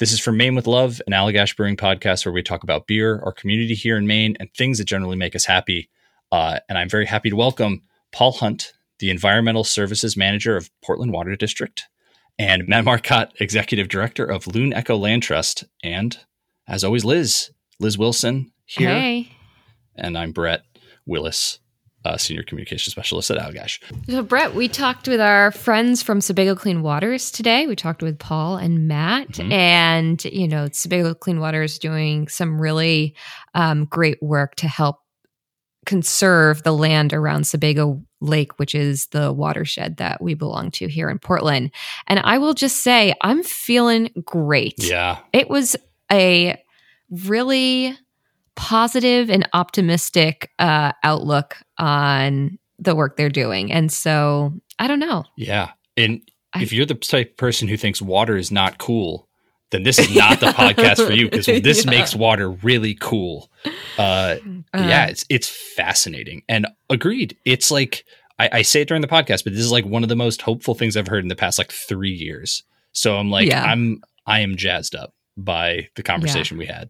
This is from Maine with Love, an Allagash Brewing podcast where we talk about beer, our community here in Maine, and things that generally make us happy. Uh, and I'm very happy to welcome Paul Hunt, the Environmental Services Manager of Portland Water District, and Matt Markot, Executive Director of Loon Echo Land Trust, and as always, Liz, Liz Wilson here. Hey. And I'm Brett Willis, uh, Senior Communication Specialist at Allagash. So, Brett, we talked with our friends from Sebago Clean Waters today. We talked with Paul and Matt, Mhm. and you know, Sebago Clean Waters doing some really um, great work to help conserve the land around Sebago Lake, which is the watershed that we belong to here in Portland. And I will just say, I'm feeling great. Yeah. It was a really positive and optimistic uh, outlook on the work they're doing. And so I don't know. Yeah. And I- if you're the type of person who thinks water is not cool, then this is not the podcast for you because this Yeah. makes water really cool. Uh, Uh, yeah, it's it's fascinating and agreed. It's like I, I say it during the podcast, but this is like one of the most hopeful things I've heard in the past like three years. So I'm like, Yeah. I'm I am jazzed up by the conversation we had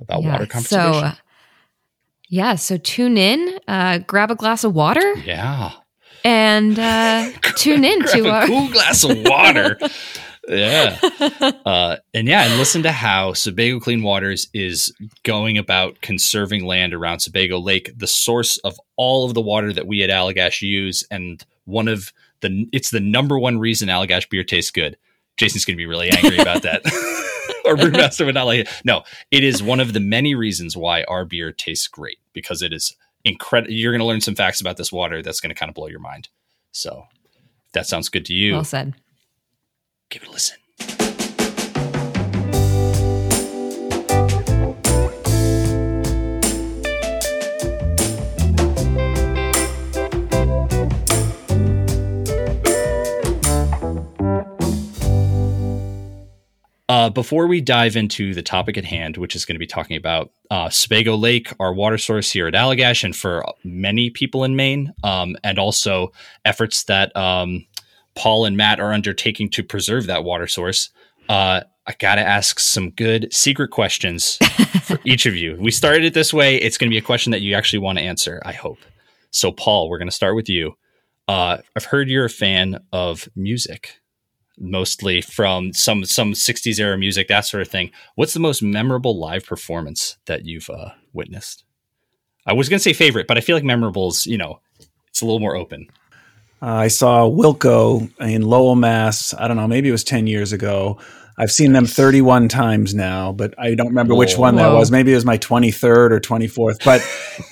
about yeah. water conservation. So, uh, yeah. So tune in, uh, grab a glass of water, yeah, and uh, tune in to a our. cool glass of water. yeah. Uh, and yeah, and listen to how Sebago Clean Waters is going about conserving land around Sebago Lake, the source of all of the water that we at Allagash use, and one of the it's the number one reason Allagash beer tastes good. Jason's going to be really angry about that. or brewmaster would not like it. No, it is one of the many reasons why our beer tastes great because it is incredible. You're going to learn some facts about this water that's going to kind of blow your mind. So, if that sounds good to you, well said. give it a listen. Uh, before we dive into the topic at hand, which is going to be talking about uh, Sebago Lake, our water source here at Allagash, and for many people in Maine, um, and also efforts that um, Paul and Matt are undertaking to preserve that water source, uh, I got to ask some good secret questions for each of you. We started it this way. It's going to be a question that you actually want to answer, I hope. So, Paul, we're going to start with you. Uh, I've heard you're a fan of music, mostly from some some 60s era music, that sort of thing. What's the most memorable live performance that you've uh, witnessed? I was going to say favorite, but I feel like memorable is, you know, it's a little more open. Uh, I saw Wilco in Lowell, Mass. I don't know, maybe it was 10 years ago. I've seen them 31 times now, but I don't remember which one that was. Maybe it was my 23rd or 24th, but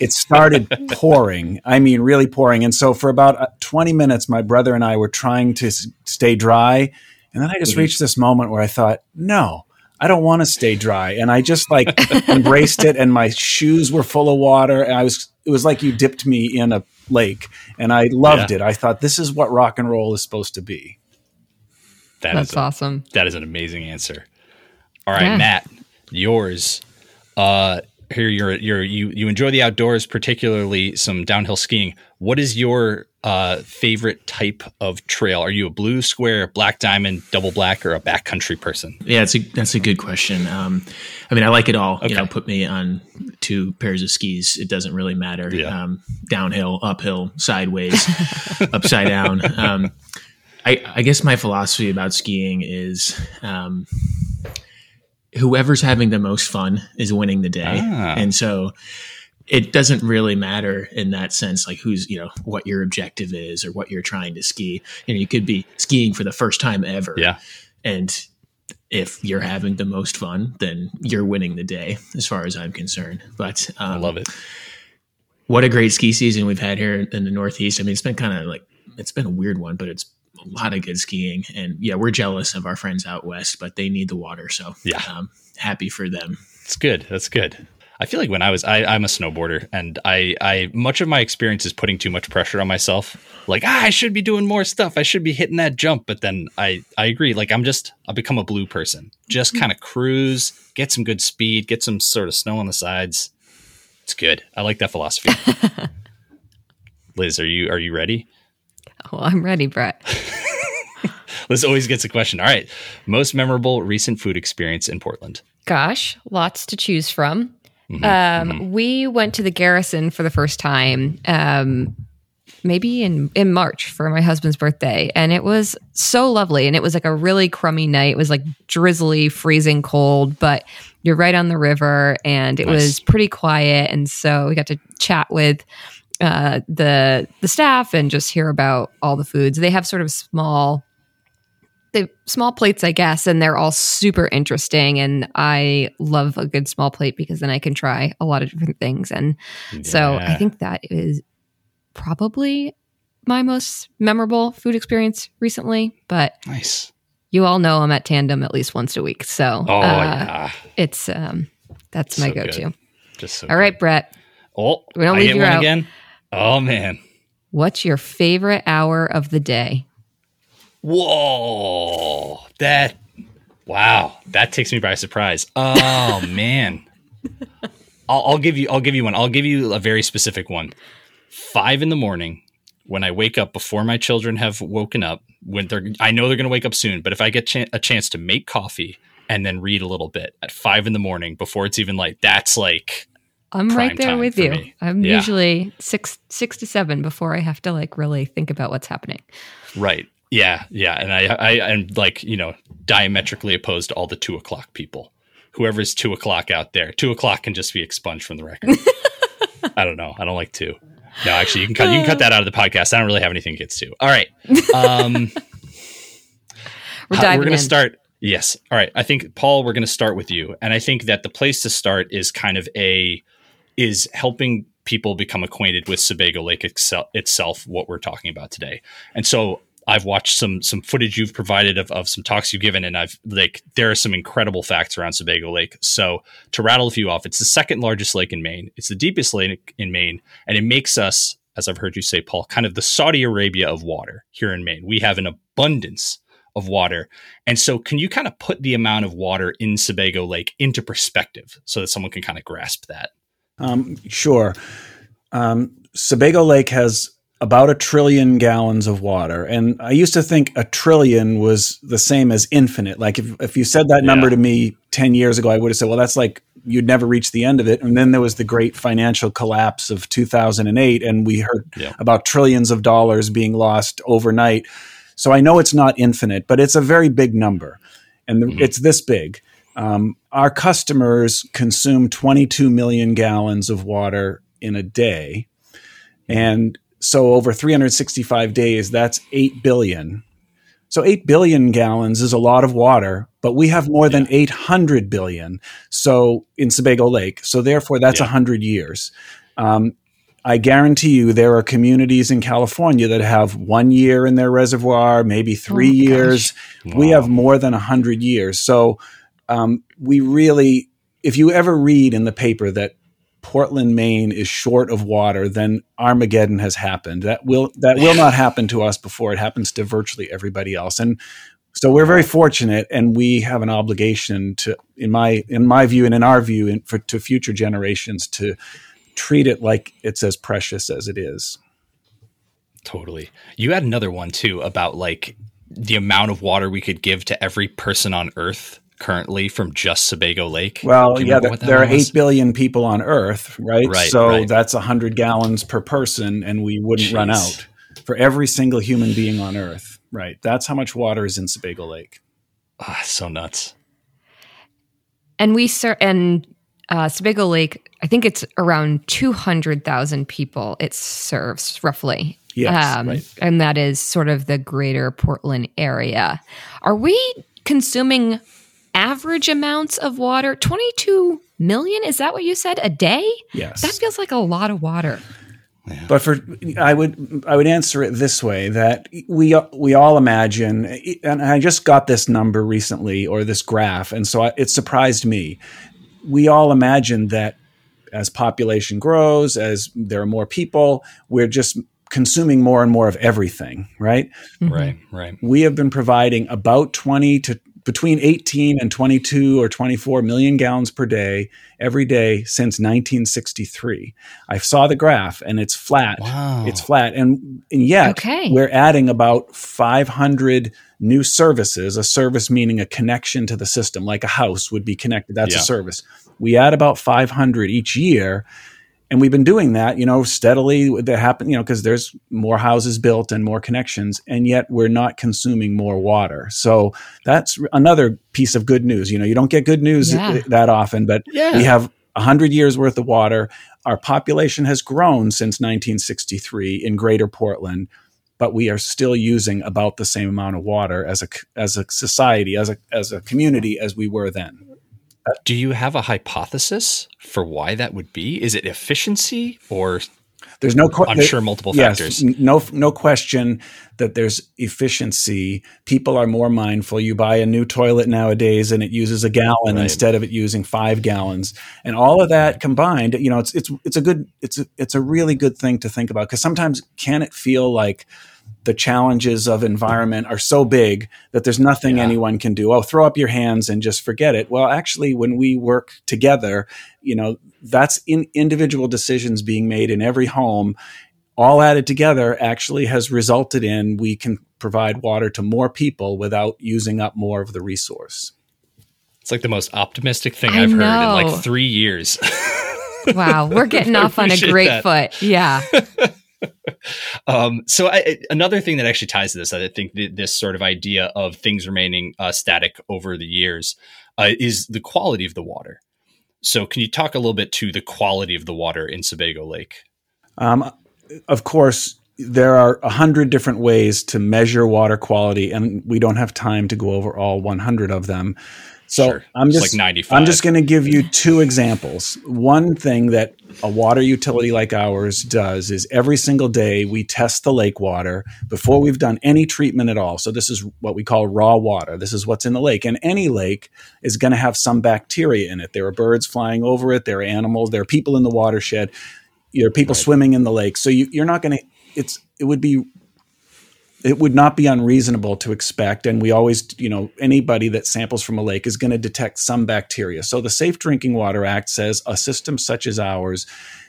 it started pouring. I mean, really pouring. And so for about uh, 20 minutes, my brother and I were trying to s- stay dry. And then I just Mhm. reached this moment where I thought, no, I don't want to stay dry. And I just like embraced it. And my shoes were full of water. And I was, it was like you dipped me in a lake. And I loved it. I thought, this is what rock and roll is supposed to be. That is That's a- awesome. That is an amazing answer. All right, Yeah. Matt, yours. Uh, here you're you're you you enjoy the outdoors, particularly some downhill skiing. What is your uh, favorite type of trail? Are you a blue square, black diamond, double black, or a backcountry person? Yeah, that's a that's a good question. Um, I mean, I like it all. Okay. You know, put me on two pairs of skis. It doesn't really matter. Yeah. Um, downhill, uphill, sideways, upside down. Um, I, I guess my philosophy about skiing is um, whoever's having the most fun is winning the day, Ah. and so it doesn't really matter in that sense, like who's you know what your objective is or what you're trying to ski. You know, you could be skiing for the first time ever, Yeah, and if you're having the most fun, then you're winning the day, as far as I'm concerned. But um, I love it. What a great ski season we've had here in the Northeast. I mean, it's been kind of like it's been a weird one, but it's a lot of good skiing. And yeah, we're jealous of our friends out west, but they need the water, so Yeah. um, happy for them. It's good. That's good. I feel like when I was, I, I'm a snowboarder, and I, I, much of my experience is putting too much pressure on myself. Like, ah, I should be doing more stuff. I should be hitting that jump. But then I, I agree. Like, I'm just, I'll become a blue person. Just kind of cruise, get some good speed, get some sort of snow on the sides. It's good. I like that philosophy. Liz, are you, are you ready? Well, I'm ready, Brett. this always gets a question. All right, most memorable recent food experience in Portland. Gosh, lots to choose from. Mhm, Um, mhm. We went to the Garrison for the first time, um, maybe in in March for my husband's birthday, and it was so lovely. And it was like a really crummy night. It was like drizzly, freezing cold, but you're right on the river, and it Nice. was pretty quiet. And so we got to chat with uh, the the staff and just hear about all the foods. They have sort of small the small plates, I guess, and they're all super interesting. And I love a good small plate because then I can try a lot of different things. And so I think that is probably my most memorable food experience recently. But nice. you all know I'm at Tandem at least once a week, so Oh uh, yeah, it's um, that's my go-to. good. just so All right, Brett, Oh, We don't leave you out. again. Oh man. what's your favorite hour of the day? Whoa, that wow, that takes me by surprise. Oh man, I'll, I'll give you, I'll give you one. I'll give you a very specific one. Five in the morning, when I wake up before my children have woken up. When they're, I know they're going to wake up soon. But if I get chan a chance to make coffee and then read a little bit at five in the morning before it's even light, that's like I'm right there with you. me. I'm Yeah. usually six six to seven before I have to like really think about what's happening. Right. Yeah. Yeah. And I, I, am like, you know, diametrically opposed to all the two o'clock people. Whoever's two o'clock out there, two o'clock can just be expunged from the record. I don't know. I don't like two. No, actually, you can cut. You can cut that out of the podcast. I don't really have anything against two. All right. Um, We're diving we're in. to start. Yes. All right. I think Paul, we're going to start with you, and I think that the place to start is kind of a is helping people become acquainted with Sebago Lake itself. What we're talking about today, and so I've watched some some footage you've provided of, of some talks you've given, and I've like there are some incredible facts around Sebago Lake. So to rattle a few off, it's the second largest lake in Maine. It's the deepest lake in Maine, and it makes us, as I've heard you say, Paul, kind of the Saudi Arabia of water here in Maine. We have an abundance of water. And so, can you kind of put the amount of water in Sebago Lake into perspective so that someone can kind of grasp that? Um, sure. Um, Sebago Lake has about a trillion gallons of water. And I used to think a trillion was the same as infinite. Like if, if you said that number Yeah. to me 10 years ago, I would have said, well, that's like you'd never reach the end of it. And then there was the great financial collapse of 2008, and we heard Yeah. about trillions of dollars being lost overnight. So I know it's not infinite, but it's a very big number. And the, Mhm. it's this big. Um, our customers consume 22 million gallons of water in a day. And so over 365 days, that's 8 billion. So 8 billion gallons is a lot of water, but we have more than 800 billion. So in Sebago Lake. So therefore, that's a Yeah. 100 years. Um, I guarantee you there are communities in California that have one year in their reservoir, maybe three Oh my gosh. years. We have more than 100 years. So um, we really, if you ever read in the paper that Portland, Maine is short of water, then Armageddon has happened. That will that will not happen to us before it happens to virtually everybody else. And so we're very fortunate, and we have an obligation to, in my in my view, and in our view, in, for to future generations, to treat it like it's as precious as it is. Totally. You had another one too about like the amount of water we could give to every person on Earth currently from just Sebago Lake. Well, yeah, there, there are was? eight billion people on Earth, right? Right, so right. that's hundred gallons per person, and we wouldn't run out for every single human being on Earth. Right. That's how much water is in Sebago Lake. Ah, so nuts. and we ser- and uh, Sebago Lake, I think it's around two hundred thousand people it serves roughly. Yes, um, right. and that is sort of the greater Portland area. Are we consuming average amounts of water? Twenty two million? Is that what you said a day? Yes. That feels like a lot of water. But for I would I would answer it this way that we we all imagine and I just got this number recently or this graph and so I, it surprised me. We all imagine that as population grows, as there are more people, we're just consuming more and more of everything, right? Mhm. Right, right. We have been providing about 20 to between 18 and 22 or 24 million gallons per day every day since 1963. I saw the graph and it's flat. Wow. It's flat. And, and yet Okay. we're adding about 500 new services, a service meaning a connection to the system, like a house would be connected. That's Yeah. a service. We add about 500 each year. And we've been doing that, you know, steadily. That happen, you know, because there's more houses built and more connections, and yet we're not consuming more water. So that's another piece of good news. You know, you don't get good news Yeah. that often, but Yeah. we have 100 years worth of water. Our population has grown since 1963 in greater Portland, but we are still using about the same amount of water as a, as a society, as a, as a community as we were then. Do you have a hypothesis for why that would be? Is it efficiency or There's no. que- I'm there- sure multiple yes, factors. no, no question that there's efficiency. People are more mindful. You buy a new toilet nowadays, and it uses a gallon Right. instead of it using five gallons, and all of that combined, you know, it's it's it's a good it's a, it's a really good thing to think about because sometimes can it feel like the challenges of environment are so big that there's nothing Yeah. anyone can do. Oh, throw up your hands and just forget it. Well, actually, when we work together, you know, that's in individual decisions being made in every home. All added together actually has resulted in we can provide water to more people without using up more of the resource. It's like the most optimistic thing I I've heard in like three years. Wow, we're getting off on a great that. foot. Yeah. um, so I, another thing that actually ties to this, I think th- this sort of idea of things remaining uh, static over the years uh, is the quality of the water. So can you talk a little bit to the quality of the water in Sebago Lake? Um, of course, there are a hundred different ways to measure water quality, and we don't have time to go over all 100 of them. So Sure. I'm It's just like 95. I'm just going to give you two examples. One thing that a water utility like ours does is every single day we test the lake water before we've done any treatment at all. So this is what we call raw water. This is what's in the lake, and any lake is going to have some bacteria in it. There are birds flying over it. There are animals. There are people in the watershed. There are people swimming in the lake. So you, you're not going to. It's it would be it would not be unreasonable to expect and we always you know anybody that samples from a lake is going to detect some bacteria. So the safe drinking water act says a system such as ours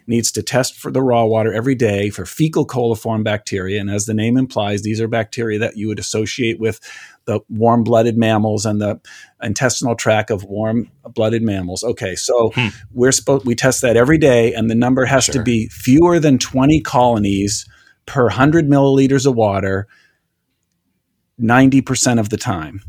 needs to test for the raw water every day for fecal coliform bacteria and as the name implies these are bacteria that you would associate with the warm-blooded mammals and the intestinal tract of warm-blooded mammals. Okay so Hmm. we're supposed we test that every day and the number has to be fewer than 20 colonies per 100 milliliters of water 90% of the time.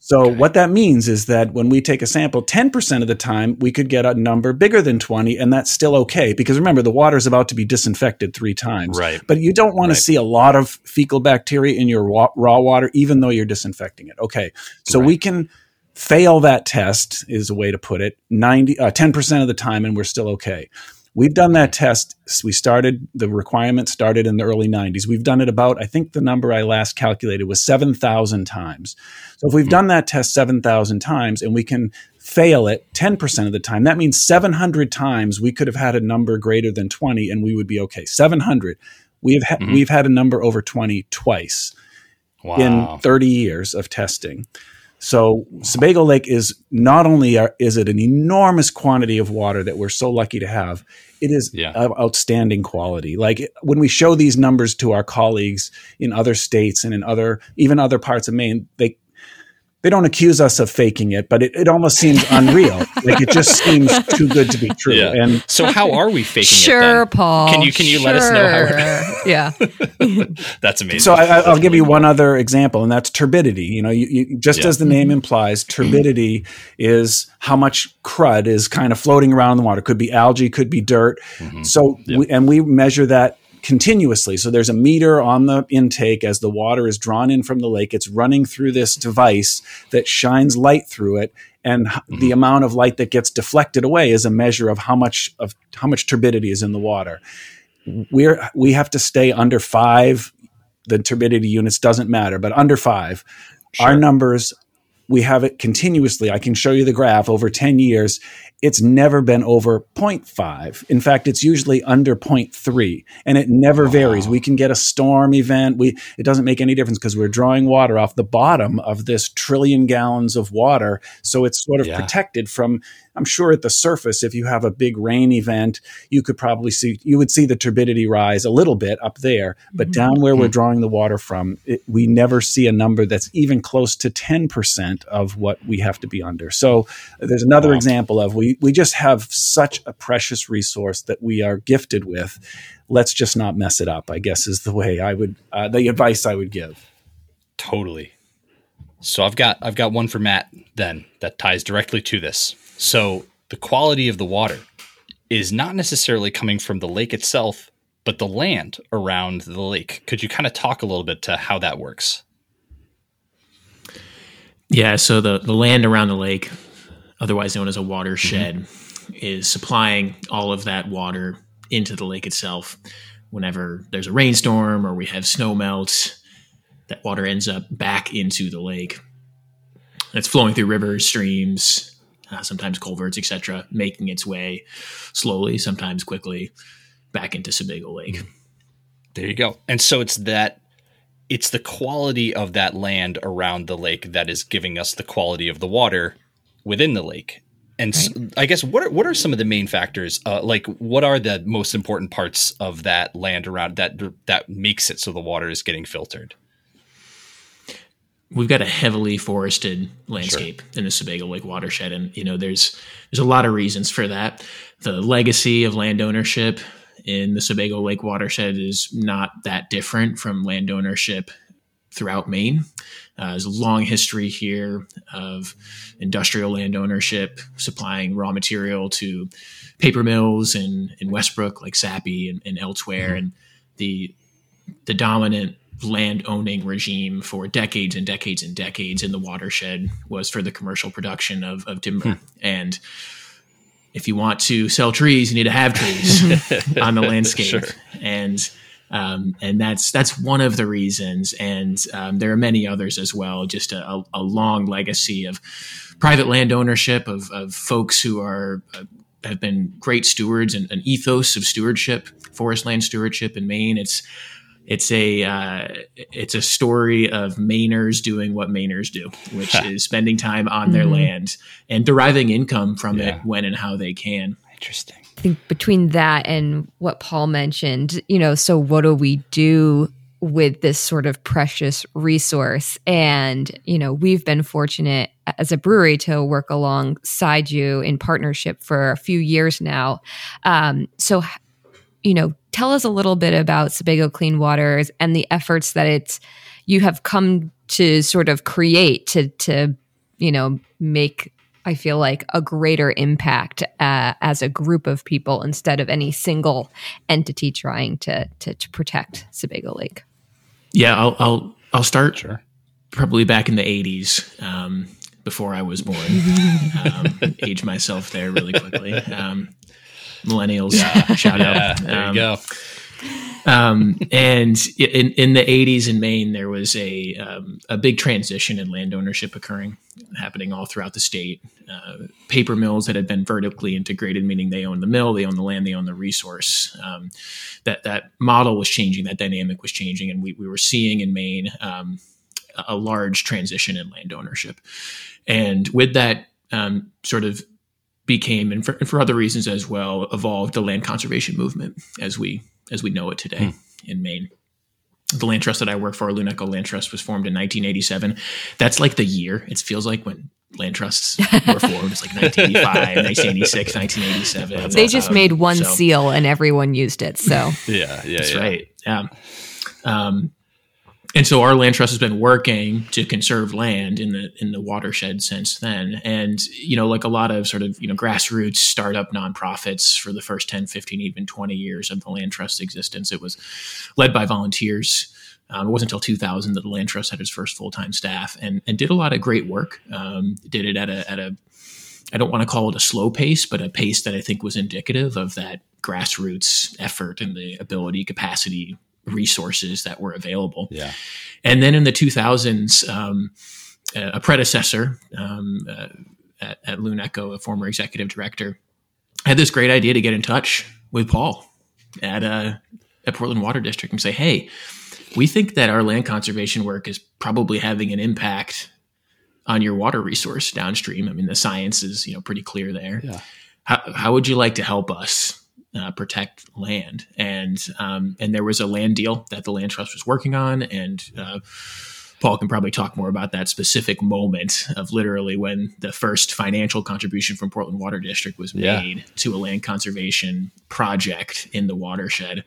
So Okay. what that means is that when we take a sample 10% of the time we could get a number bigger than 20 and that's still okay because remember the water is about to be disinfected 3 times. Right. But you don't want Right. to see a lot of fecal bacteria in your wa- raw water even though you're disinfecting it. Okay. So Right. we can fail that test is a way to put it 90 uh, 10% of the time and we're still okay. We've done that test. We started, the requirement started in the early 90s. We've done it about, I think the number I last calculated was 7,000 times. So if we've done that test 7,000 times and we can fail it 10% of the time, that means 700 times we could have had a number greater than 20 and we would be okay. 700. We've, ha- Mhm. we've had a number over 20 twice Wow. in 30 years of testing. So Sebago Lake is not only are, is it an enormous quantity of water that we're so lucky to have, it is Yeah. of outstanding quality. Like when we show these numbers to our colleagues in other states and in other even other parts of Maine, they they don't accuse us of faking it, but it, it almost seems unreal. like it just seems too good to be true. Yeah. And so how are we faking sure, it Sure, Paul. Can you- can you let us know how we're- yeah. That's amazing. So I, I- I'll That's give you really one other example, and that's turbidity. You know, you, you, just Yeah. as the name implies, turbidity is how much crud is kind of floating around in the water. Could be algae, could be dirt. Mhm. So, Yeah. we, and we measure that continuously. So there's a meter on the intake as the water is drawn in from the lake. It's running through this device that shines light through it, and h- mm-hmm. the amount of light that gets deflected away is a measure of how much of how much turbidity is in the water. We're we have to stay under five. The turbidity units doesn't matter, but under five, our numbers we have it continuously. I can show you the graph over 10 years. It's never been over 0.5. In fact, it's usually under 0.3 and it never wow. varies. We can get a storm event. We, it doesn't make any difference because we're drawing water off the bottom of this trillion gallons of water. So it's sort of yeah. protected from I'm sure at the surface, if you have a big rain event, you could probably see, you would see the turbidity rise a little bit up there. But mm-hmm. down where mm-hmm. we're drawing the water from, it, we never see a number that's even close to 10% of what we have to be under. So there's another wow. example of we, we just have such a precious resource that we are gifted with. Let's just not mess it up, I guess, is the way I would, uh, the advice I would give. Totally. So I've got I've got one for Matt then that ties directly to this. So the quality of the water is not necessarily coming from the lake itself, but the land around the lake. Could you kind of talk a little bit to how that works? Yeah, so the, the land around the lake, otherwise known as a watershed, mm-hmm. is supplying all of that water into the lake itself. Whenever there's a rainstorm or we have snow melt, that water ends up back into the lake. It's flowing through rivers, streams, uh, sometimes culverts, etc., making its way slowly, sometimes quickly, back into Sebago Lake. There you go. And so it's that it's the quality of that land around the lake that is giving us the quality of the water within the lake. And right. so, I guess what are what are some of the main factors? Uh, like, what are the most important parts of that land around that that makes it so the water is getting filtered? We've got a heavily forested landscape sure. in the Sebago Lake watershed, and you know there's there's a lot of reasons for that. The legacy of land ownership in the Sebago Lake watershed is not that different from land ownership throughout Maine. Uh, there's a long history here of industrial land ownership supplying raw material to paper mills in, in Westbrook, like Sappi and, and elsewhere. Mm-hmm. And the the dominant land owning regime for decades and decades and decades in the watershed was for the commercial production of, of timber. Hmm. And if you want to sell trees, you need to have trees on the landscape. Sure. And um, and that's that's one of the reasons. And um, there are many others as well. Just a, a, long legacy of private land ownership of, of folks who are uh, have been great stewards and an ethos of stewardship, forest land stewardship in Maine. It's it's a uh, it's a story of Mainers doing what Mainers do, which is spending time on their mm-hmm. land and deriving income from yeah. it when and how they can. Interesting. I think between that and what Paul mentioned, you know, so what do we do with this sort of precious resource? And, you know, we've been fortunate as a brewery to work alongside you in partnership for a few years now. Um, so, you know, tell us a little bit about Sebago Clean Waters and the efforts that it's you have come to sort of create to to you know make I feel like a greater impact uh, as a group of people instead of any single entity trying to to, to protect Sebago Lake. Yeah, I'll I'll, I'll start sure. probably back in the '80s. Um, before I was born, um, age myself there really quickly. Um, millennials. Yeah. Shout yeah, out. There um, you go. Um, and in, in the 80s in Maine, there was a, um, a big transition in land ownership occurring, happening all throughout the state. Uh, paper mills that had been vertically integrated, meaning they own the mill, they own the land, they own the resource. Um, that, that model was changing, that dynamic was changing, and we, we were seeing in Maine um, a large transition in land ownership. And with that um, sort of became, and for, and for, other reasons as well, evolved the land conservation movement as we as we know it today mm. in Maine. The land trust that I work for, Loon Echo Land Trust, was formed in 1987. That's like the year. It feels like when land trusts were formed. It's like 1985, 1986, 1987. They just um, made one so. seal and everyone used it. So yeah, yeah, that's yeah. right. Yeah. Um, and so our land trust has been working to conserve land in the in the watershed since then. And you know like a lot of sort of you know grassroots startup nonprofits for the first 10 15 even 20 years of the land trust's existence it was led by volunteers. Um, it wasn't until 2000 that the land trust had its first full-time staff and and did a lot of great work. Um, did it at a at a I don't want to call it a slow pace, but a pace that I think was indicative of that grassroots effort and the ability, capacity, resources that were available. Yeah. And then in the 2000s, um, a predecessor um, uh, at, at Loon Echo, a former executive director, had this great idea to get in touch with Paul at uh, at Portland Water District and say, "Hey, we think that our land conservation work is probably having an impact on your water resource downstream. I mean, the science is you know pretty clear there. Yeah. How, how would you like to help us uh, protect land? And um, and there was a land deal that the land trust was working on, and uh, Paul can probably talk more about that specific moment of literally when the first financial contribution from Portland Water District was Yeah. made to a land conservation project in the watershed.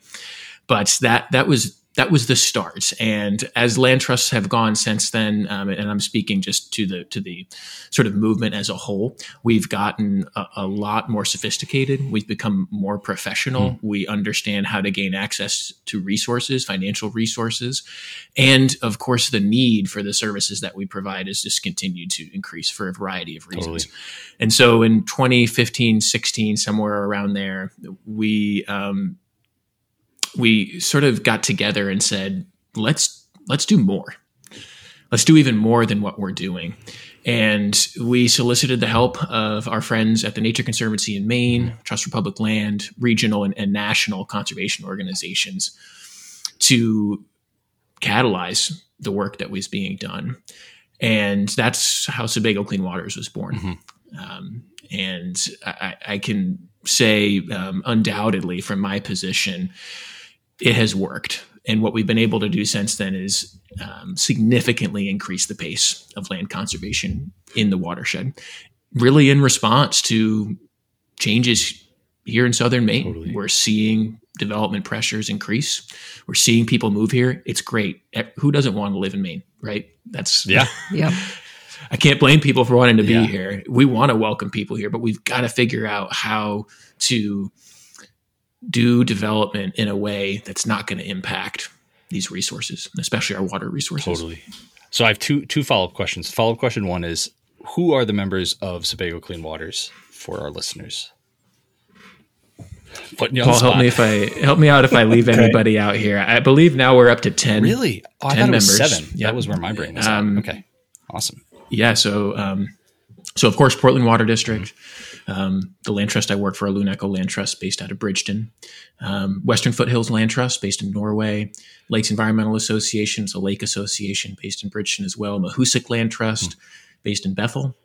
But that that was that was the start. And as land trusts have gone since then, um, and I'm speaking just to the to the sort of movement as a whole, we've gotten a, a lot more sophisticated. We've become more professional. We understand how to gain access to resources, financial resources, and of course, the need for the services that we provide has just continued to increase for a variety of reasons. Totally. And so in 2015, 16, somewhere around there, we um, we sort of got together and said, let's let's do more. Let's do even more than what we're doing. And we solicited the help of our friends at the Nature Conservancy in Maine, Trust for Public Land, regional and, and national conservation organizations to catalyze the work that was being done. And that's how Sebago Clean Waters was born. Um, and I, I can say um, undoubtedly from my position, it has worked. And what we've been able to do since then is um, significantly increase the pace of land conservation in the watershed, really in response to changes here in southern Maine. Totally. We're seeing development pressures increase. We're seeing people move here. It's great. Who doesn't want to live in Maine, right? That's Yeah. Yep. I can't blame people for wanting to be Yeah. here. We want to welcome people here, but we've got to figure out how to do development in a way that's not going to impact these resources, especially our water resources. Totally. So I have two two follow up questions. Follow up question one is who are the members of Sebago Clean Waters for our listeners? Putting you on Paul, help me if I help me out if I leave Okay. anybody out here. I believe now we're up to ten. Really? Oh, I 10 thought it was members. seven. Yep. That was where my brain was. at. Um, Okay. Awesome. Yeah. So, um, so of course, Portland Water District, um, the land trust I work for, a Loon Echo Land Trust based out of Bridgton, um, Western Foothills Land Trust based in Norway, Lakes Environmental Association, it's a lake association based in Bridgton as well, Mahoosuc Land Trust based in Bethel.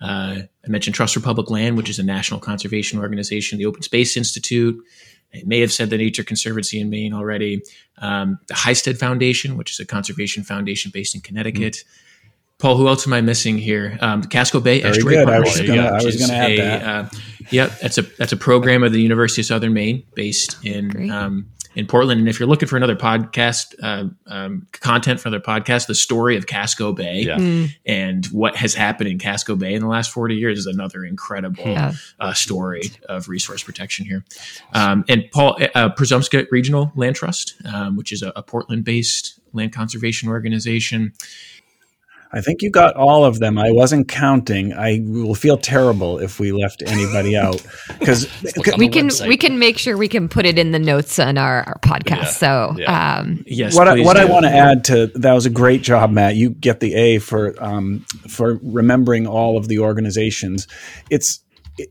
Uh, I mentioned Trust for Public Land, which is a national conservation organization, the Open Space Institute. I may have said the Nature Conservancy in Maine already. Um, the Highstead Foundation, which is a conservation foundation based in Connecticut. Paul, who else am I missing here? Um, Casco Bay Very Estuary good. Partnership, I was is gonna add a, that. Uh, yeah, that's a that's a program of the University of Southern Maine, based in um, in Portland. And if you're looking for another podcast uh, um, content for another podcast, the story of Casco Bay Yeah. Mm, and what has happened in Casco Bay in the last 40 years is another incredible yeah. uh, story of resource protection here. Um, and Paul, uh, Presumpscot Regional Land Trust, um, which is a, a Portland based land conservation organization. I think you got all of them. I wasn't counting. I will feel terrible if we left anybody out because We can website. we can make sure we can put it in the notes on our, our podcast. Yeah. So Yeah. um Yes. what I, please what I want to add to that was a great job, Matt. You get the A for um, for remembering all of the organizations. It's it,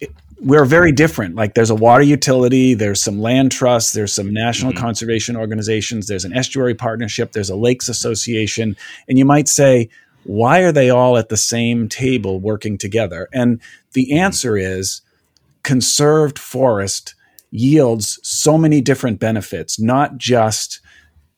it, we're very different. Like there's a water utility, there's some land trusts, there's some national mm-hmm. conservation organizations, there's an estuary partnership, there's a lakes association, and you might say, why are they all at the same table working together? And the mm-hmm. answer is conserved forest yields so many different benefits, not just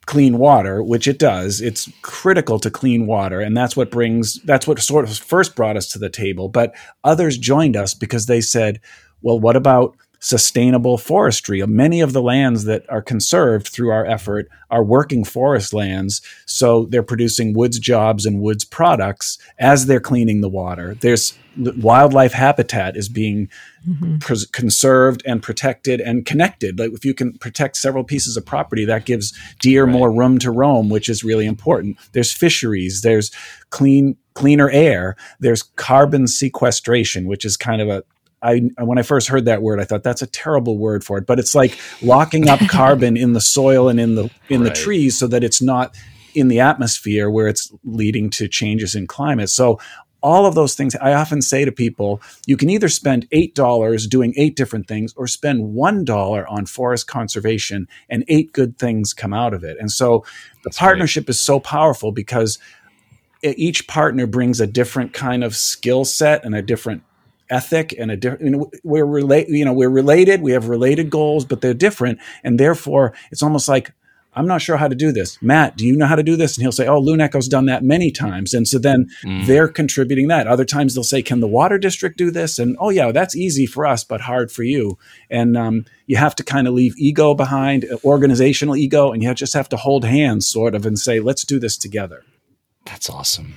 clean water, which it does. It's critical to clean water, and that's what brings that's what sort of first brought us to the table. But others joined us because they said, "Well, what about sustainable forestry? Many of the lands that are conserved through our effort are working forest lands, so they're producing woods jobs and woods products as they're cleaning the water. There's wildlife habitat is being mm-hmm. pres- conserved and protected and connected. Like if you can protect several pieces of property, that gives deer Right. more room to roam, which is really important. There's fisheries. There's clean cleaner air. There's carbon sequestration, which is kind of a I, when I first heard that word, I thought that's a terrible word for it, but it's like locking up carbon in the soil and in the in the trees so that it's not in the atmosphere where it's leading to changes in climate. So all of those things i often say to people you can either spend $8 doing eight different things or spend $1 on forest conservation and eight good things come out of it and so the That's partnership great. is so powerful because each partner brings a different kind of skill set and a different ethic and a different you know, we're relate you know we're related we have related goals but they're different and therefore it's almost like I'm not sure how to do this. Matt, do you know how to do this? And he'll say, Oh, Loon Echo's done that many times. And so then mm. they're contributing that. Other times they'll say, Can the water district do this? And oh, yeah, that's easy for us, but hard for you. And um, you have to kind of leave ego behind, organizational ego, and you just have to hold hands sort of and say, Let's do this together. That's awesome.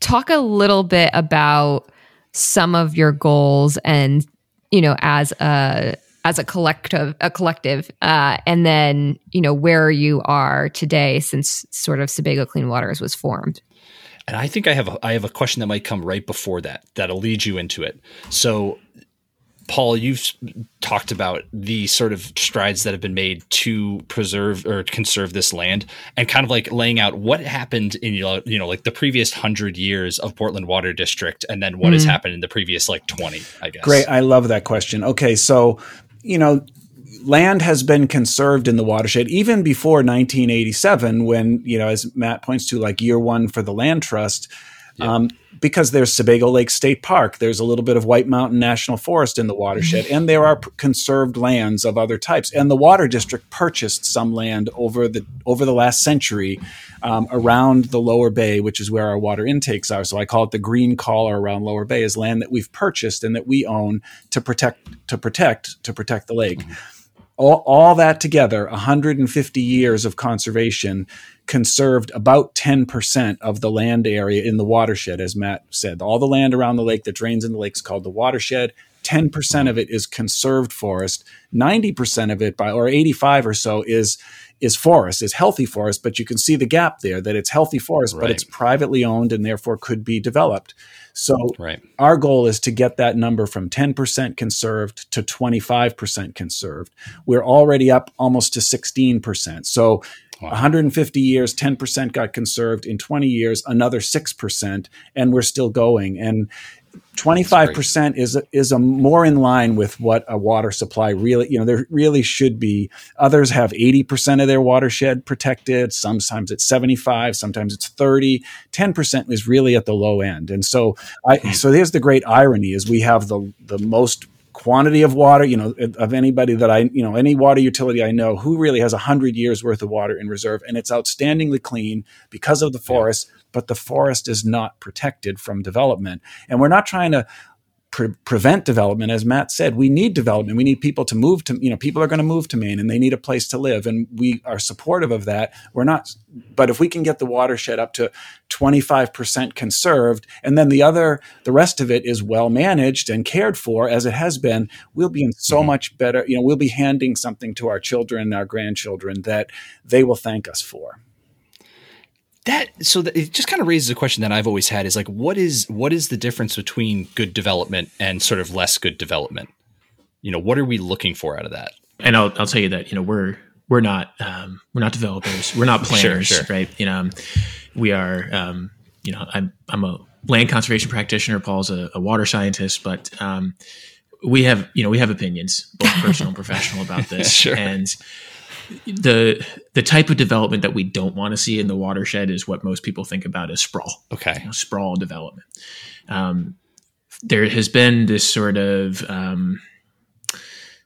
Talk a little bit about some of your goals and, you know, as a as a collective a collective uh, and then you know where you are today since sort of Sebago Clean Waters was formed. And I think I have a, I have a question that might come right before that that'll lead you into it. So Paul, you've talked about the sort of strides that have been made to preserve or conserve this land, and kind of like laying out what happened in you know like the previous hundred years of Portland Water District, and then what mm-hmm. has happened in the previous like twenty. I guess. Great, I love that question. Okay, so you know, land has been conserved in the watershed even before 1987 when you know as matt points to like year one for the land trust yeah. um, because there's sebago lake state park there's a little bit of white mountain national forest in the watershed and there are p- conserved lands of other types and the water district purchased some land over the over the last century um, around the lower bay which is where our water intakes are so i call it the green collar around lower bay is land that we've purchased and that we own to protect to protect to protect the lake mm-hmm. All, all that together 150 years of conservation conserved about 10% of the land area in the watershed as matt said. All the land around the lake that drains in the lake is called the watershed. 10% of it is conserved forest. 90% of it by or 85 or so is is forest, is healthy forest, but you can see the gap there that it's healthy forest, right. but it's privately owned and therefore could be developed. So right. our goal is to get that number from 10% conserved to 25% conserved. We're already up almost to 16%. So Wow. 150 years, 10% got conserved. In 20 years, another 6%, and we're still going. And 25% is a, is a more in line with what a water supply really you know there really should be. Others have 80% of their watershed protected. Sometimes it's 75 sometimes it's 30 10% is really at the low end. And so i hmm. so here's the great irony is we have the the most quantity of water you know of anybody that i you know any water utility i know who really has 100 years worth of water in reserve and it's outstandingly clean because of the forest yeah but the forest is not protected from development. And we're not trying to pre- prevent development. As Matt said, we need development. We need people to move to, you know, people are going to move to Maine and they need a place to live. And we are supportive of that. We're not, but if we can get the watershed up to 25% conserved and then the other, the rest of it is well managed and cared for as it has been, we'll be in so mm-hmm. much better, you know, we'll be handing something to our children and our grandchildren that they will thank us for that so that it just kind of raises a question that I've always had is like what is what is the difference between good development and sort of less good development? You know, what are we looking for out of that? And I'll I'll tell you that you know we're we're not um, we're not developers, we're not planners, sure, sure. right? You know, we are um, you know I'm I'm a land conservation practitioner. Paul's a, a water scientist, but um, we have you know we have opinions, both personal and professional, about this, sure. and the the type of development that we don't want to see in the watershed is what most people think about as sprawl. Okay, you know, sprawl development. Um, there has been this sort of um,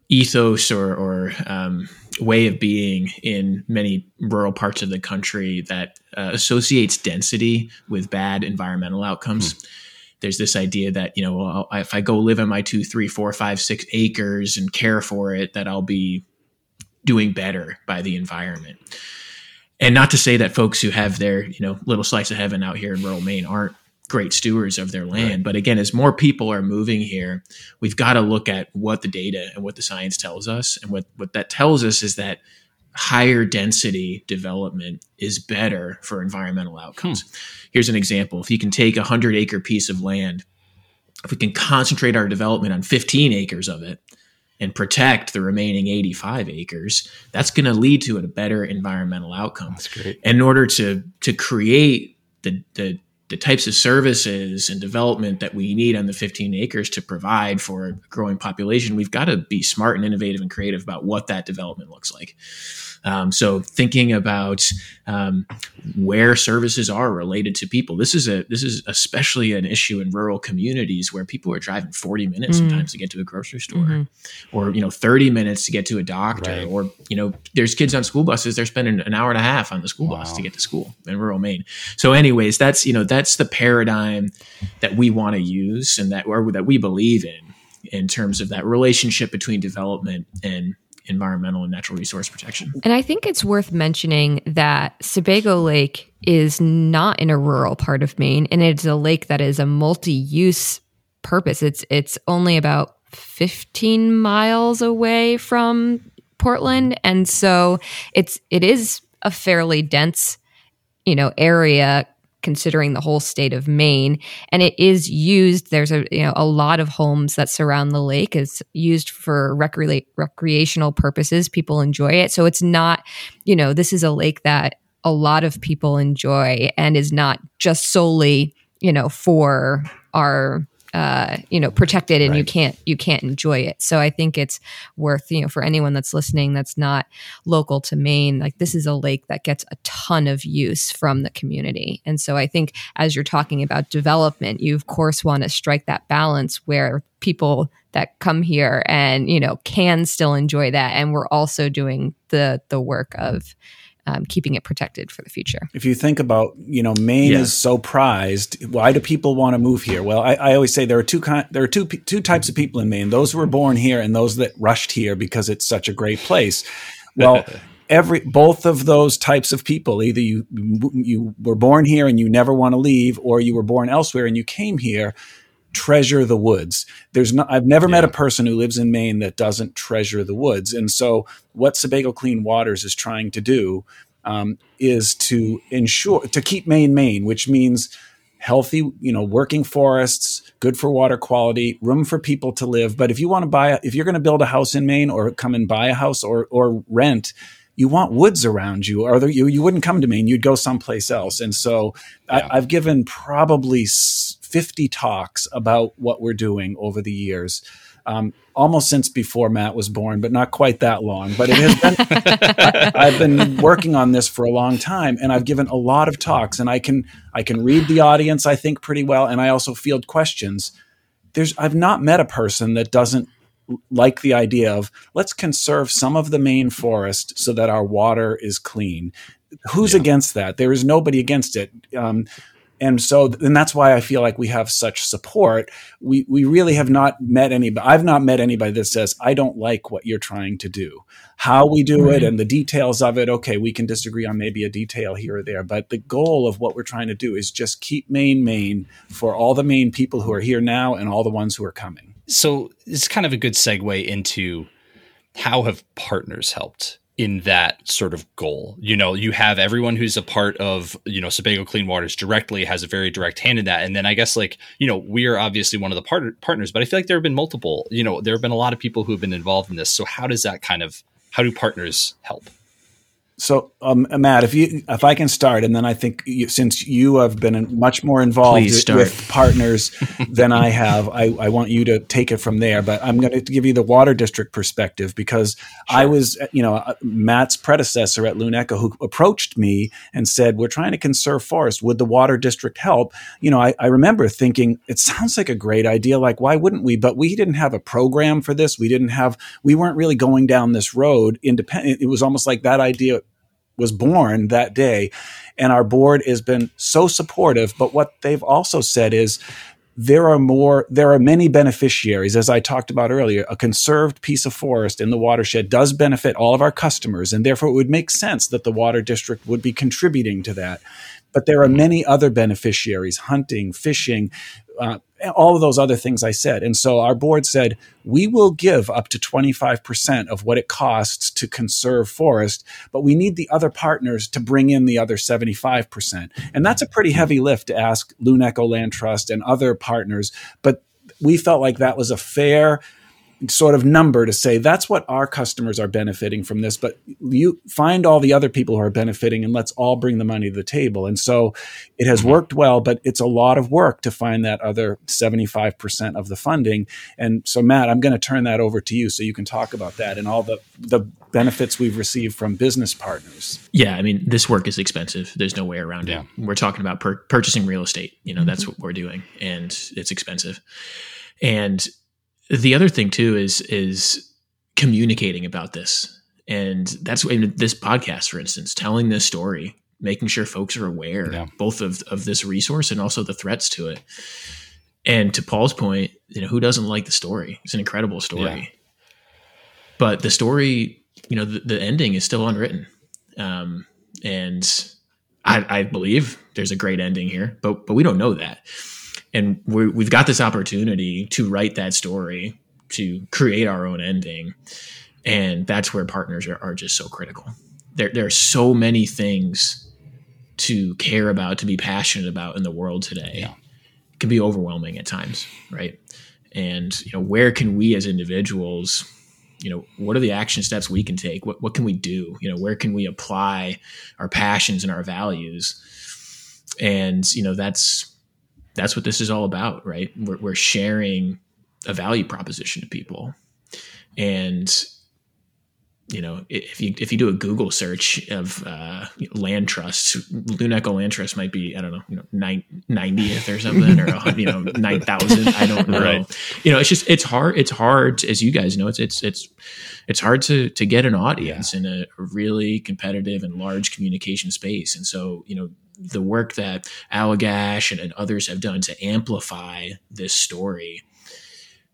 ethos or, or um, way of being in many rural parts of the country that uh, associates density with bad environmental outcomes. Hmm. There's this idea that you know, well, if I go live in my two, three, four, five, six acres and care for it, that I'll be doing better by the environment. And not to say that folks who have their, you know, little slice of heaven out here in rural Maine aren't great stewards of their land. Right. But again, as more people are moving here, we've got to look at what the data and what the science tells us. And what, what that tells us is that higher density development is better for environmental outcomes. Hmm. Here's an example. If you can take a 100 acre piece of land, if we can concentrate our development on 15 acres of it, and protect the remaining 85 acres, that's going to lead to a better environmental outcome. That's great. In order to to create the the the types of services and development that we need on the 15 acres to provide for a growing population, we've got to be smart and innovative and creative about what that development looks like. Um, so thinking about um, where services are related to people. This is a this is especially an issue in rural communities where people are driving 40 minutes mm-hmm. sometimes to get to a grocery store, mm-hmm. or you know 30 minutes to get to a doctor, right. or you know there's kids on school buses they're spending an hour and a half on the school wow. bus to get to school in rural Maine. So, anyways, that's you know that's the paradigm that we want to use and that or that we believe in in terms of that relationship between development and environmental and natural resource protection. And I think it's worth mentioning that Sebago Lake is not in a rural part of Maine and it's a lake that is a multi-use purpose. It's it's only about 15 miles away from Portland and so it's it is a fairly dense you know area considering the whole state of Maine. And it is used. There's a you know a lot of homes that surround the lake It's used for recre- recreational purposes. People enjoy it, so it's not you know this is a lake that a lot of people enjoy and is not just solely you know for our uh, you know protected and right. you can't you can't enjoy it. So i think it's worth you know for anyone that's listening that's not local to maine like this is a lake that gets a ton of use from the community. And so i think as you're talking about development you of course want to strike that balance where people that come here and you know can still enjoy that. And we're also doing the the work of um, keeping it protected for the future. If you think about, you know, Maine yeah. is so prized. Why do people want to move here? Well, I, I always say there are two kind, there are two two types of people in Maine: those who were born here and those that rushed here because it's such a great place. Well. every both of those types of people either you you were born here and you never want to leave or you were born elsewhere and you came here treasure the woods. There's not, I've never yeah. met a person who lives in Maine that doesn't treasure the woods. And so, what Sebago Clean Waters is trying to do um, is to ensure to keep Maine Maine, which means healthy, you know, working forests, good for water quality, room for people to live. But if you want to buy, if you're going to build a house in Maine or come and buy a house or or rent, you want woods around you, or you you wouldn't come to Maine. You'd go someplace else. And so yeah. I, I've given probably 50 talks about what we're doing over the years. Um, almost since before Matt was born, but not quite that long. But it has been, I, have been working on this for a long time, and I've given a lot of talks, and I can I can read the audience, I think, pretty well, and I also field questions. There's I've not met a person that doesn't like the idea of let's conserve some of the Maine forest so that our water is clean. Who's yeah. against that? There is nobody against it. Um, and so and that's why I feel like we have such support. We we really have not met anybody. I've not met anybody that says I don't like what you're trying to do. How we do right. it and the details of it. Okay, we can disagree on maybe a detail here or there, but the goal of what we're trying to do is just keep Maine Maine for all the Maine people who are here now and all the ones who are coming. So it's kind of a good segue into how have partners helped in that sort of goal. You know, you have everyone who's a part of, you know, Sebago Clean Waters directly has a very direct hand in that. And then I guess like, you know, we are obviously one of the part- partners, but I feel like there have been multiple, you know, there have been a lot of people who have been involved in this. So how does that kind of, how do partners help? So, um, Matt, if you if I can start, and then I think you, since you have been much more involved with partners than I have, I, I, want you to take it from there. But I'm going to give you the water district perspective because sure. I was, you know, uh, Matt's predecessor at Loon Echo who approached me and said, "We're trying to conserve forest. Would the water district help?" You know, I, I remember thinking it sounds like a great idea. Like, why wouldn't we? But we didn't have a program for this. We didn't have. We weren't really going down this road independent. It was almost like that idea was born that day. And our board has been so supportive. But what they've also said is there are more, there are many beneficiaries. As I talked about earlier, a conserved piece of forest in the watershed does benefit all of our customers. And therefore, it would make sense that the water district would be contributing to that. But there are many other beneficiaries hunting, fishing, uh, all of those other things I said. And so our board said, we will give up to 25% of what it costs to conserve forest, but we need the other partners to bring in the other 75%. And that's a pretty heavy lift to ask Loon Echo Land Trust and other partners. But we felt like that was a fair sort of number to say that's what our customers are benefiting from this but you find all the other people who are benefiting and let's all bring the money to the table and so it has mm-hmm. worked well but it's a lot of work to find that other 75% of the funding and so matt i'm going to turn that over to you so you can talk about that and all the the benefits we've received from business partners yeah i mean this work is expensive there's no way around yeah. it we're talking about per- purchasing real estate you know mm-hmm. that's what we're doing and it's expensive and the other thing too is is communicating about this. And that's in this podcast for instance telling this story making sure folks are aware yeah. both of, of this resource and also the threats to it. And to paul's point you know who doesn't like the story? It's an incredible story. Yeah. but the story you know the, the ending is still unwritten. Um, and I, I believe there's a great ending here but but we don't know that and we have got this opportunity to write that story to create our own ending. And that's where partners are, are just so critical. There, there are so many things to care about to be passionate about in the world today. Yeah. it can be overwhelming at times right? And you know where can we as individuals you know what are the action steps we can take? What, what can we do? You know where can we apply our passions and our values? And you know that's that's what this is all about, right? We're, we're sharing a value proposition to people, and you know, if you if you do a Google search of uh, land trusts, Loon Echo land trust might be I don't know, you know, ninetieth or something, or you know, nine thousand. I don't know. Right. You know, it's just it's hard. It's hard, as you guys know. It's it's it's it's hard to to get an audience yeah. in a really competitive and large communication space. And so, you know, the work that Allagash and, and others have done to amplify this story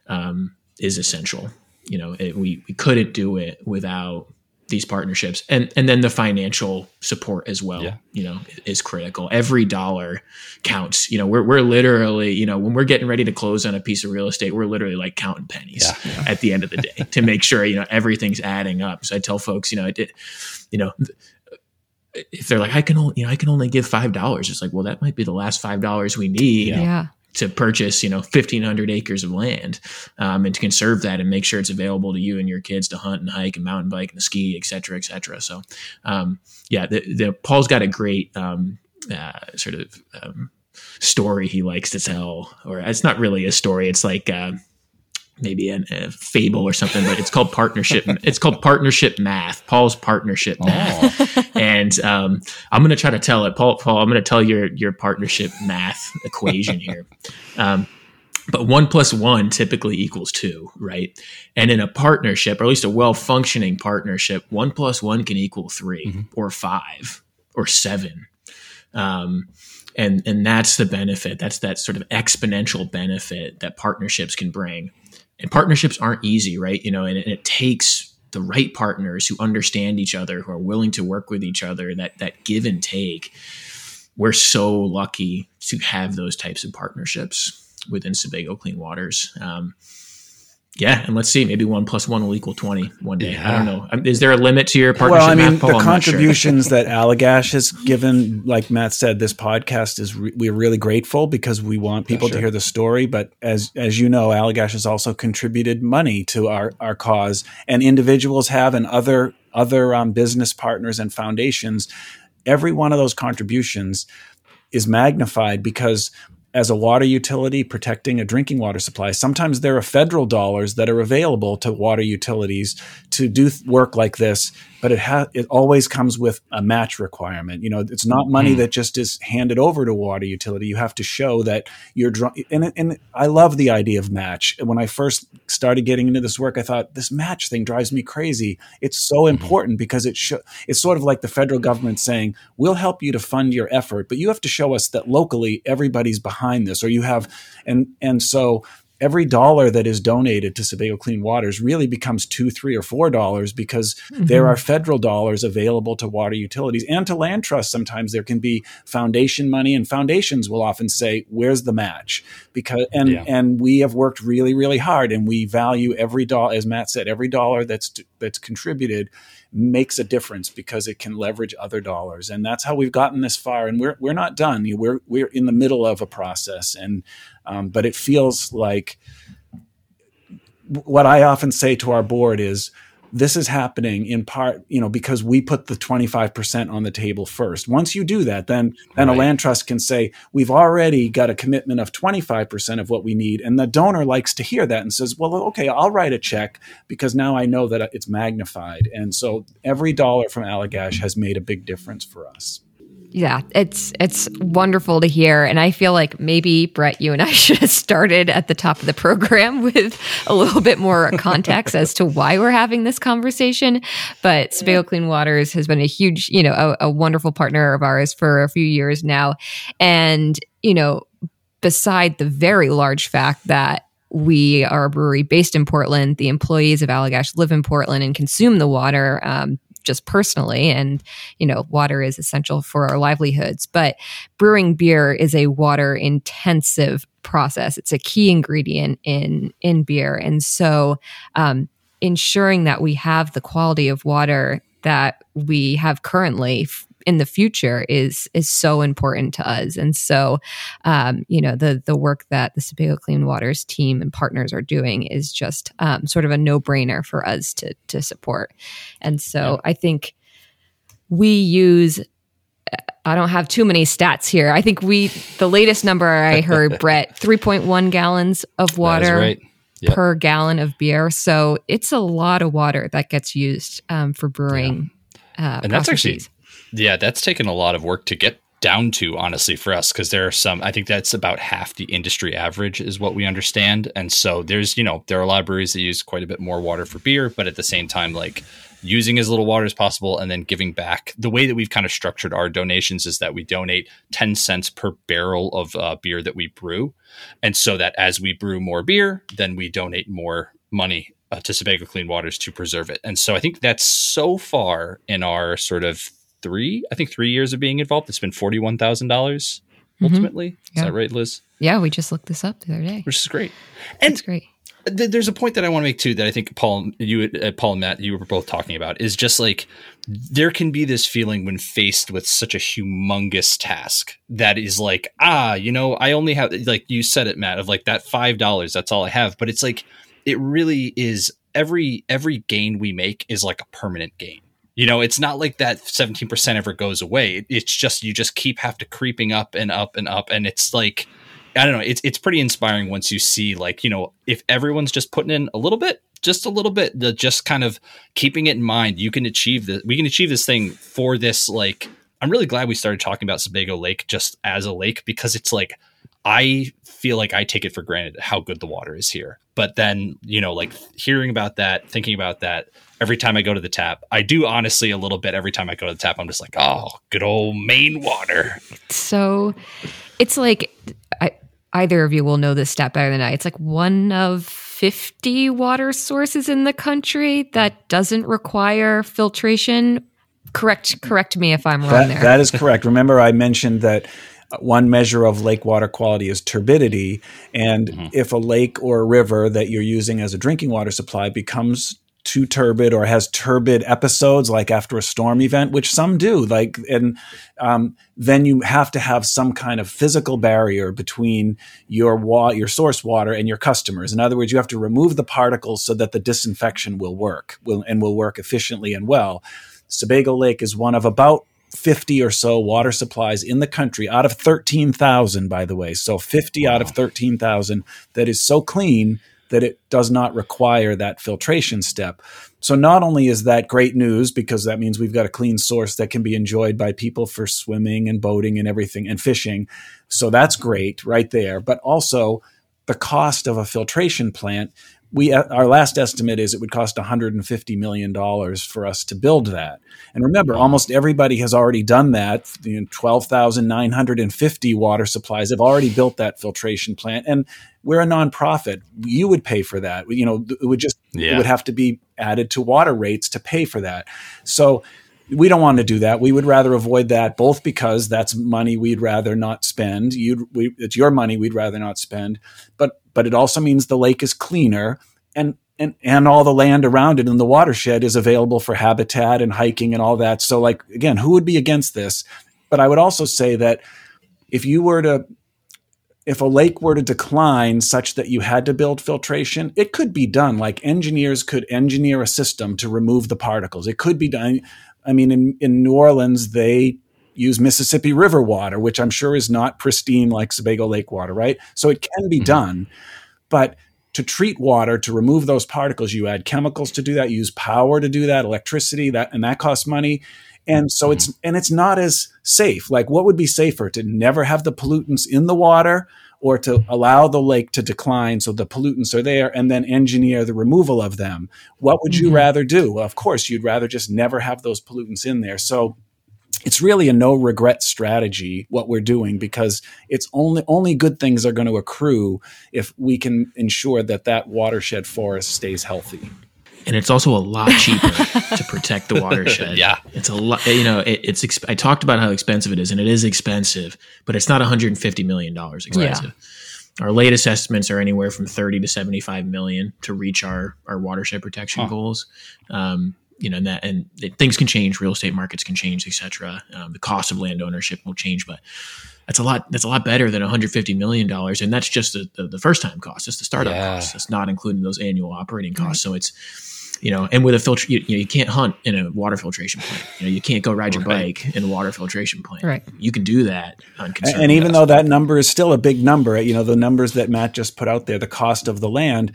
um, is essential. You know, it, we we couldn't do it without these partnerships and and then the financial support as well yeah. you know is critical every dollar counts you know we're, we're literally you know when we're getting ready to close on a piece of real estate we're literally like counting pennies yeah. at the end of the day to make sure you know everything's adding up so i tell folks you know it, you know if they're like, I can only, you know, I can only give five dollars. It's like, well, that might be the last five dollars we need. Yeah. To purchase, you know, fifteen hundred acres of land, um, and to conserve that and make sure it's available to you and your kids to hunt and hike and mountain bike and ski, et cetera, et cetera. So, um, yeah, the, the, Paul's got a great um, uh, sort of um, story he likes to tell, or it's not really a story. It's like uh, maybe an, a fable or something, but it's called partnership. it's called partnership math. Paul's partnership oh. math, and um, I'm going to try to tell it. Paul, Paul, I'm going to tell your your partnership math equation here. Um, but one plus one typically equals two, right? And in a partnership, or at least a well functioning partnership, one plus one can equal 3 mm-hmm. or five or seven. Um, and and that's the benefit. That's that sort of exponential benefit that partnerships can bring and partnerships aren't easy, right? You know, and it, it takes the right partners who understand each other, who are willing to work with each other, that that give and take. We're so lucky to have those types of partnerships within Sebago Clean Waters. Um, yeah, and let's see, maybe one plus one will equal twenty one day. Yeah. I don't know. Um, is there a limit to your partnership? Well, I mean, the contributions sure. that Allagash has given, like Matt said, this podcast is re- we're really grateful because we want people sure. to hear the story. But as as you know, Allagash has also contributed money to our our cause, and individuals have, and other other um, business partners and foundations. Every one of those contributions is magnified because as a water utility protecting a drinking water supply. Sometimes there are federal dollars that are available to water utilities to do work like this but it has it always comes with a match requirement. You know, it's not money mm. that just is handed over to water utility. You have to show that you're and and I love the idea of match. When I first started getting into this work, I thought this match thing drives me crazy. It's so mm-hmm. important because it sh- it's sort of like the federal government saying, "We'll help you to fund your effort, but you have to show us that locally everybody's behind this or you have and and so every dollar that is donated to Sebago Clean Waters really becomes two, three, or four dollars because mm-hmm. there are federal dollars available to water utilities and to land trusts. Sometimes there can be foundation money, and foundations will often say, "Where's the match?" Because and yeah. and we have worked really, really hard, and we value every dollar, as Matt said, every dollar that's that's contributed makes a difference because it can leverage other dollars. And that's how we've gotten this far. And we're we're not done. We're we're in the middle of a process. And um, but it feels like what I often say to our board is this is happening in part, you know, because we put the 25% on the table first. Once you do that, then then right. a land trust can say, we've already got a commitment of 25% of what we need. And the donor likes to hear that and says, well, okay, I'll write a check because now I know that it's magnified. And so every dollar from Allagash has made a big difference for us yeah, it's it's wonderful to hear, and I feel like maybe Brett, you and I should have started at the top of the program with a little bit more context as to why we're having this conversation. But Sebago Clean Waters has been a huge, you know, a, a wonderful partner of ours for a few years now, and you know, beside the very large fact that we are a brewery based in Portland. The employees of Allagash live in Portland and consume the water. Um, just personally and you know water is essential for our livelihoods but brewing beer is a water intensive process. It's a key ingredient in in beer. And so um, ensuring that we have the quality of water that we have currently in the future is is so important to us. And so, um, you know, the the work that the Sebago Clean Waters team and partners are doing is just um, sort of a no brainer for us to to support. And so. I think we use I don't have too many stats here. I think we the latest number I heard, Brett, three point one gallons of water yep. per gallon of beer. So it's a lot of water that gets used um, for brewing. Yeah. Uh, and that's actually yeah, that's taken a lot of work to get down to honestly for us because there are some i think that's about half the industry average is what we understand. And so there's you know there are a lot of breweries that use quite a bit more water for beer but at the same time like using as little water as possible and then giving back. The way that we've kind of structured our donations is that we donate 10 cents per barrel of uh, beer that we brew. And so that as we brew more beer then we donate more money uh, to Sebago Clean Waters to preserve it. And so i think that's so far in our sort of three, I think three years of being involved. It's been forty one thousand dollars mm-hmm. ultimately. Yeah. Is that right, Liz? Yeah, we just looked this up the other day, which is great. And it's great. Th- there's a point that I want to make too that I think Paul, you, uh, Paul and Matt, you were both talking about is just like there can be this feeling when faced with such a humongous task that is like ah, you know, I only have like you said it, Matt, of like that five dollars. That's all I have, but it's like it really is every every gain we make is like a permanent gain you know, it's not like that 17% ever goes away. It's just you just keep have to creeping up and up and up and it's like I don't know, it's it's pretty inspiring once you see like, you know, if everyone's just putting in a little bit, just a little bit, the just kind of keeping it in mind, you can achieve this we can achieve this thing for this like I'm really glad we started talking about Sebago Lake just as a lake because it's like I feel like I take it for granted how good the water is here. But then, you know, like hearing about that, thinking about that, every time I go to the tap. I do honestly a little bit every time I go to the tap. I'm just like, oh, good old Maine water. So it's like I, either of you will know this stat better than I. It's like one of 50 water sources in the country that doesn't require filtration. Correct correct me if I'm wrong that, there. That is correct. Remember I mentioned that one measure of lake water quality is turbidity. And mm-hmm. if a lake or a river that you're using as a drinking water supply becomes too turbid or has turbid episodes like after a storm event which some do like and um, then you have to have some kind of physical barrier between your wa- your source water and your customers. In other words you have to remove the particles so that the disinfection will work will and will work efficiently and well. Sebago lake is one of about 50 or so water supplies in the country out of 13,000 by the way. So 50 wow. out of 13,000 that is so clean that it does not require that filtration step. So not only is that great news because that means we've got a clean source that can be enjoyed by people for swimming and boating and everything and fishing. So that's great right there, but also the cost of a filtration plant we uh, our last estimate is it would cost 150 million dollars for us to build that. And remember, almost everybody has already done that. You know, 12,950 water supplies have already built that filtration plant, and we're a nonprofit. You would pay for that. You know, it would just yeah. it would have to be added to water rates to pay for that. So we don't want to do that. We would rather avoid that, both because that's money we'd rather not spend. You'd, we, it's your money we'd rather not spend, but but it also means the lake is cleaner and and and all the land around it in the watershed is available for habitat and hiking and all that. So like again, who would be against this? But I would also say that if you were to if a lake were to decline such that you had to build filtration, it could be done. Like engineers could engineer a system to remove the particles. It could be done. I mean, in, in New Orleans, they use Mississippi River water, which I'm sure is not pristine like Sebago Lake water, right? So it can be mm-hmm. done. But to treat water to remove those particles, you add chemicals to do that, you use power to do that, electricity, that and that costs money. And so mm-hmm. it's and it's not as safe. Like what would be safer to never have the pollutants in the water or to allow the lake to decline so the pollutants are there and then engineer the removal of them? What would mm-hmm. you rather do? Well, of course, you'd rather just never have those pollutants in there. So it's really a no regret strategy what we're doing because it's only only good things are going to accrue if we can ensure that that watershed forest stays healthy and it's also a lot cheaper to protect the watershed. yeah, it's a lot. You know, it, it's. Exp- I talked about how expensive it is, and it is expensive, but it's not 150 million dollars expensive. Yeah. Our latest estimates are anywhere from 30 to 75 million to reach our our watershed protection huh. goals. Um, you know, and that and it, things can change, real estate markets can change, etc. Um, the cost of land ownership will change, but that's a lot. That's a lot better than 150 million dollars, and that's just the, the, the, first time cost. It's the startup yeah. cost. It's not including those annual operating costs. Right. So it's you know, and with a filter, you, you, know, you can't hunt in a water filtration plant. You know, you can't go ride your right. bike in a water filtration plant. Right. You can do that on And, and even though that number is still a big number, you know, the numbers that Matt just put out there, the cost of the land,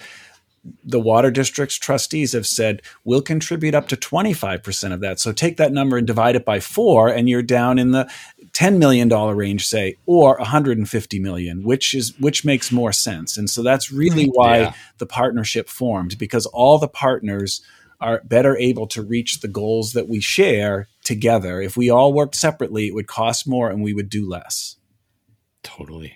the water district's trustees have said we'll contribute up to 25% of that. So take that number and divide it by four, and you're down in the $10 million range, say, or 150 million, which is which makes more sense. And so that's really why yeah. the partnership formed, because all the partners are better able to reach the goals that we share together. If we all worked separately, it would cost more and we would do less. Totally.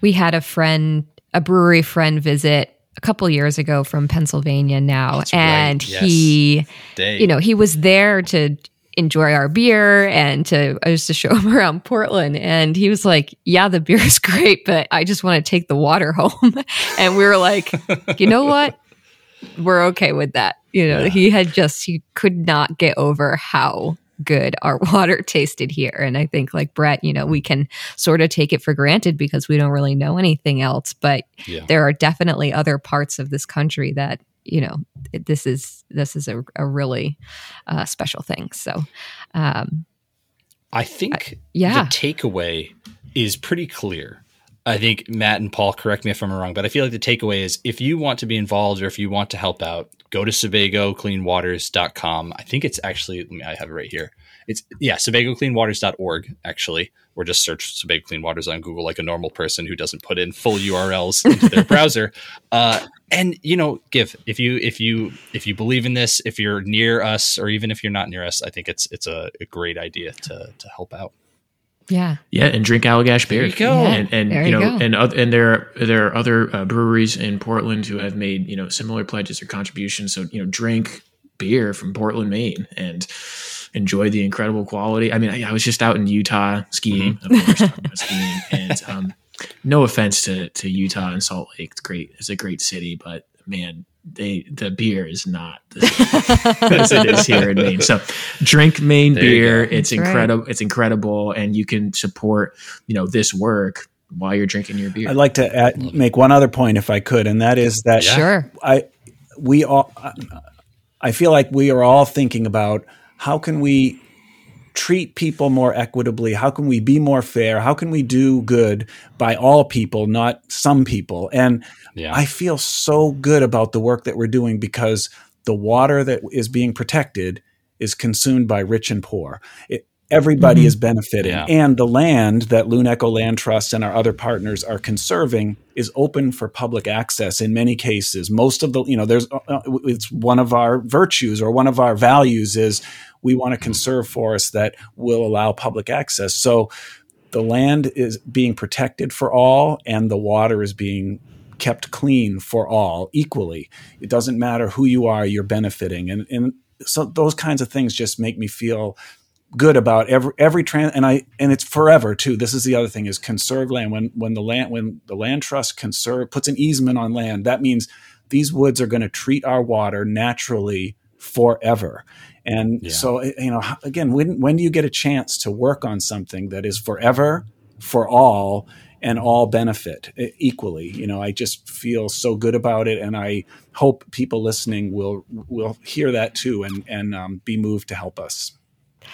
We had a friend, a brewery friend visit a couple years ago from Pennsylvania now, That's and right. yes. he, Day. you know, he was there to enjoy our beer and to I used to show him around Portland, and he was like, "Yeah, the beer is great, but I just want to take the water home." and we were like, "You know what? We're okay with that." You know, yeah. he had just he could not get over how good our water tasted here. And I think, like Brett, you know, we can sort of take it for granted because we don't really know anything else. But yeah. there are definitely other parts of this country that you know this is this is a, a really uh, special thing. So, um, I think yeah. the takeaway is pretty clear. I think Matt and Paul, correct me if I'm wrong, but I feel like the takeaway is if you want to be involved or if you want to help out, go to SebagoCleanWaters.com. I think it's actually, I have it right here. It's, yeah, SebagoCleanWaters.org, actually, or just search Sebago Clean Waters on Google like a normal person who doesn't put in full URLs into their browser. Uh, and you know, give if you if you if you believe in this, if you're near us, or even if you're not near us, I think it's it's a, a great idea to to help out. Yeah. Yeah, and drink Allagash beer. There you go. Yeah, and, and you, you, know, go. and and there are, there are other uh, breweries in Portland who have made you know similar pledges or contributions. So you know, drink beer from Portland, Maine, and enjoy the incredible quality. I mean, I, I was just out in Utah skiing, mm-hmm. of course, skiing, and um, no offense to to Utah and Salt Lake, it's great. It's a great city, but man, they the beer is not as it is here in Maine. So drink Maine there beer. It's incredible. Right. It's incredible, and you can support you know this work while you're drinking your beer. I'd like to add, make one other point if I could, and that is that yeah. sure I we all I feel like we are all thinking about how can we treat people more equitably? How can we be more fair? How can we do good by all people, not some people? And yeah. I feel so good about the work that we're doing because the water that is being protected is consumed by rich and poor. It, everybody mm-hmm. is benefiting. Yeah. And the land that Loon Echo Land Trust and our other partners are conserving is open for public access in many cases. Most of the, you know, there's, uh, uh it's one of our virtues or one of our values is we want to conserve forests that will allow public access. So the land is being protected for all and the water is being kept clean for all equally. It doesn't matter who you are, you're benefiting. And, and so those kinds of things just make me feel good about every every trans and I and it's forever too. This is the other thing is conserve land. When when the land when the land trust conserve puts an easement on land, that means these woods are going to treat our water naturally forever. And yeah. so, you know, again, when, when do you get a chance to work on something that is forever for all and all benefit equally. You know, I just feel so good about it, and I hope people listening will will hear that too and and um, be moved to help us.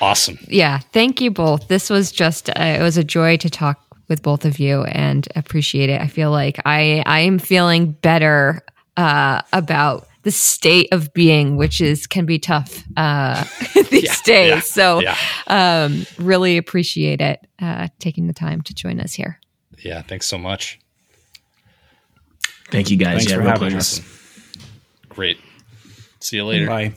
Awesome. Yeah, thank you both. This was just uh, it was a joy to talk with both of you and appreciate it. I feel like I I am feeling better uh, about the state of being, which is can be tough uh, these yeah, days. Yeah, so, yeah. Um, really appreciate it uh, taking the time to join us here. Yeah, thanks so much. Thank you guys. Thanks yeah, for having us. Great. See you later. Bye.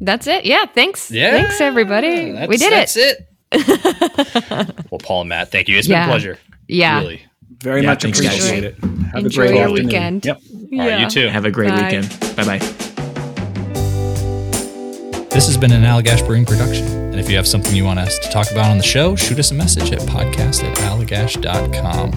That's it. Yeah. Thanks. Yeah. Thanks, everybody. we did that's it. That's it. well, Paul and Matt, thank you. It's been a pleasure. Yeah. Really. Very Yeah, much thanks, guys. appreciate it. Have Enjoy a great your afternoon. weekend. Yep. All right, you too. Have a great Bye. weekend. Bye bye. This has been an Allagash Brewing production. And if you have something you want us to talk about on the show, shoot us a message at podcast at allagash.com.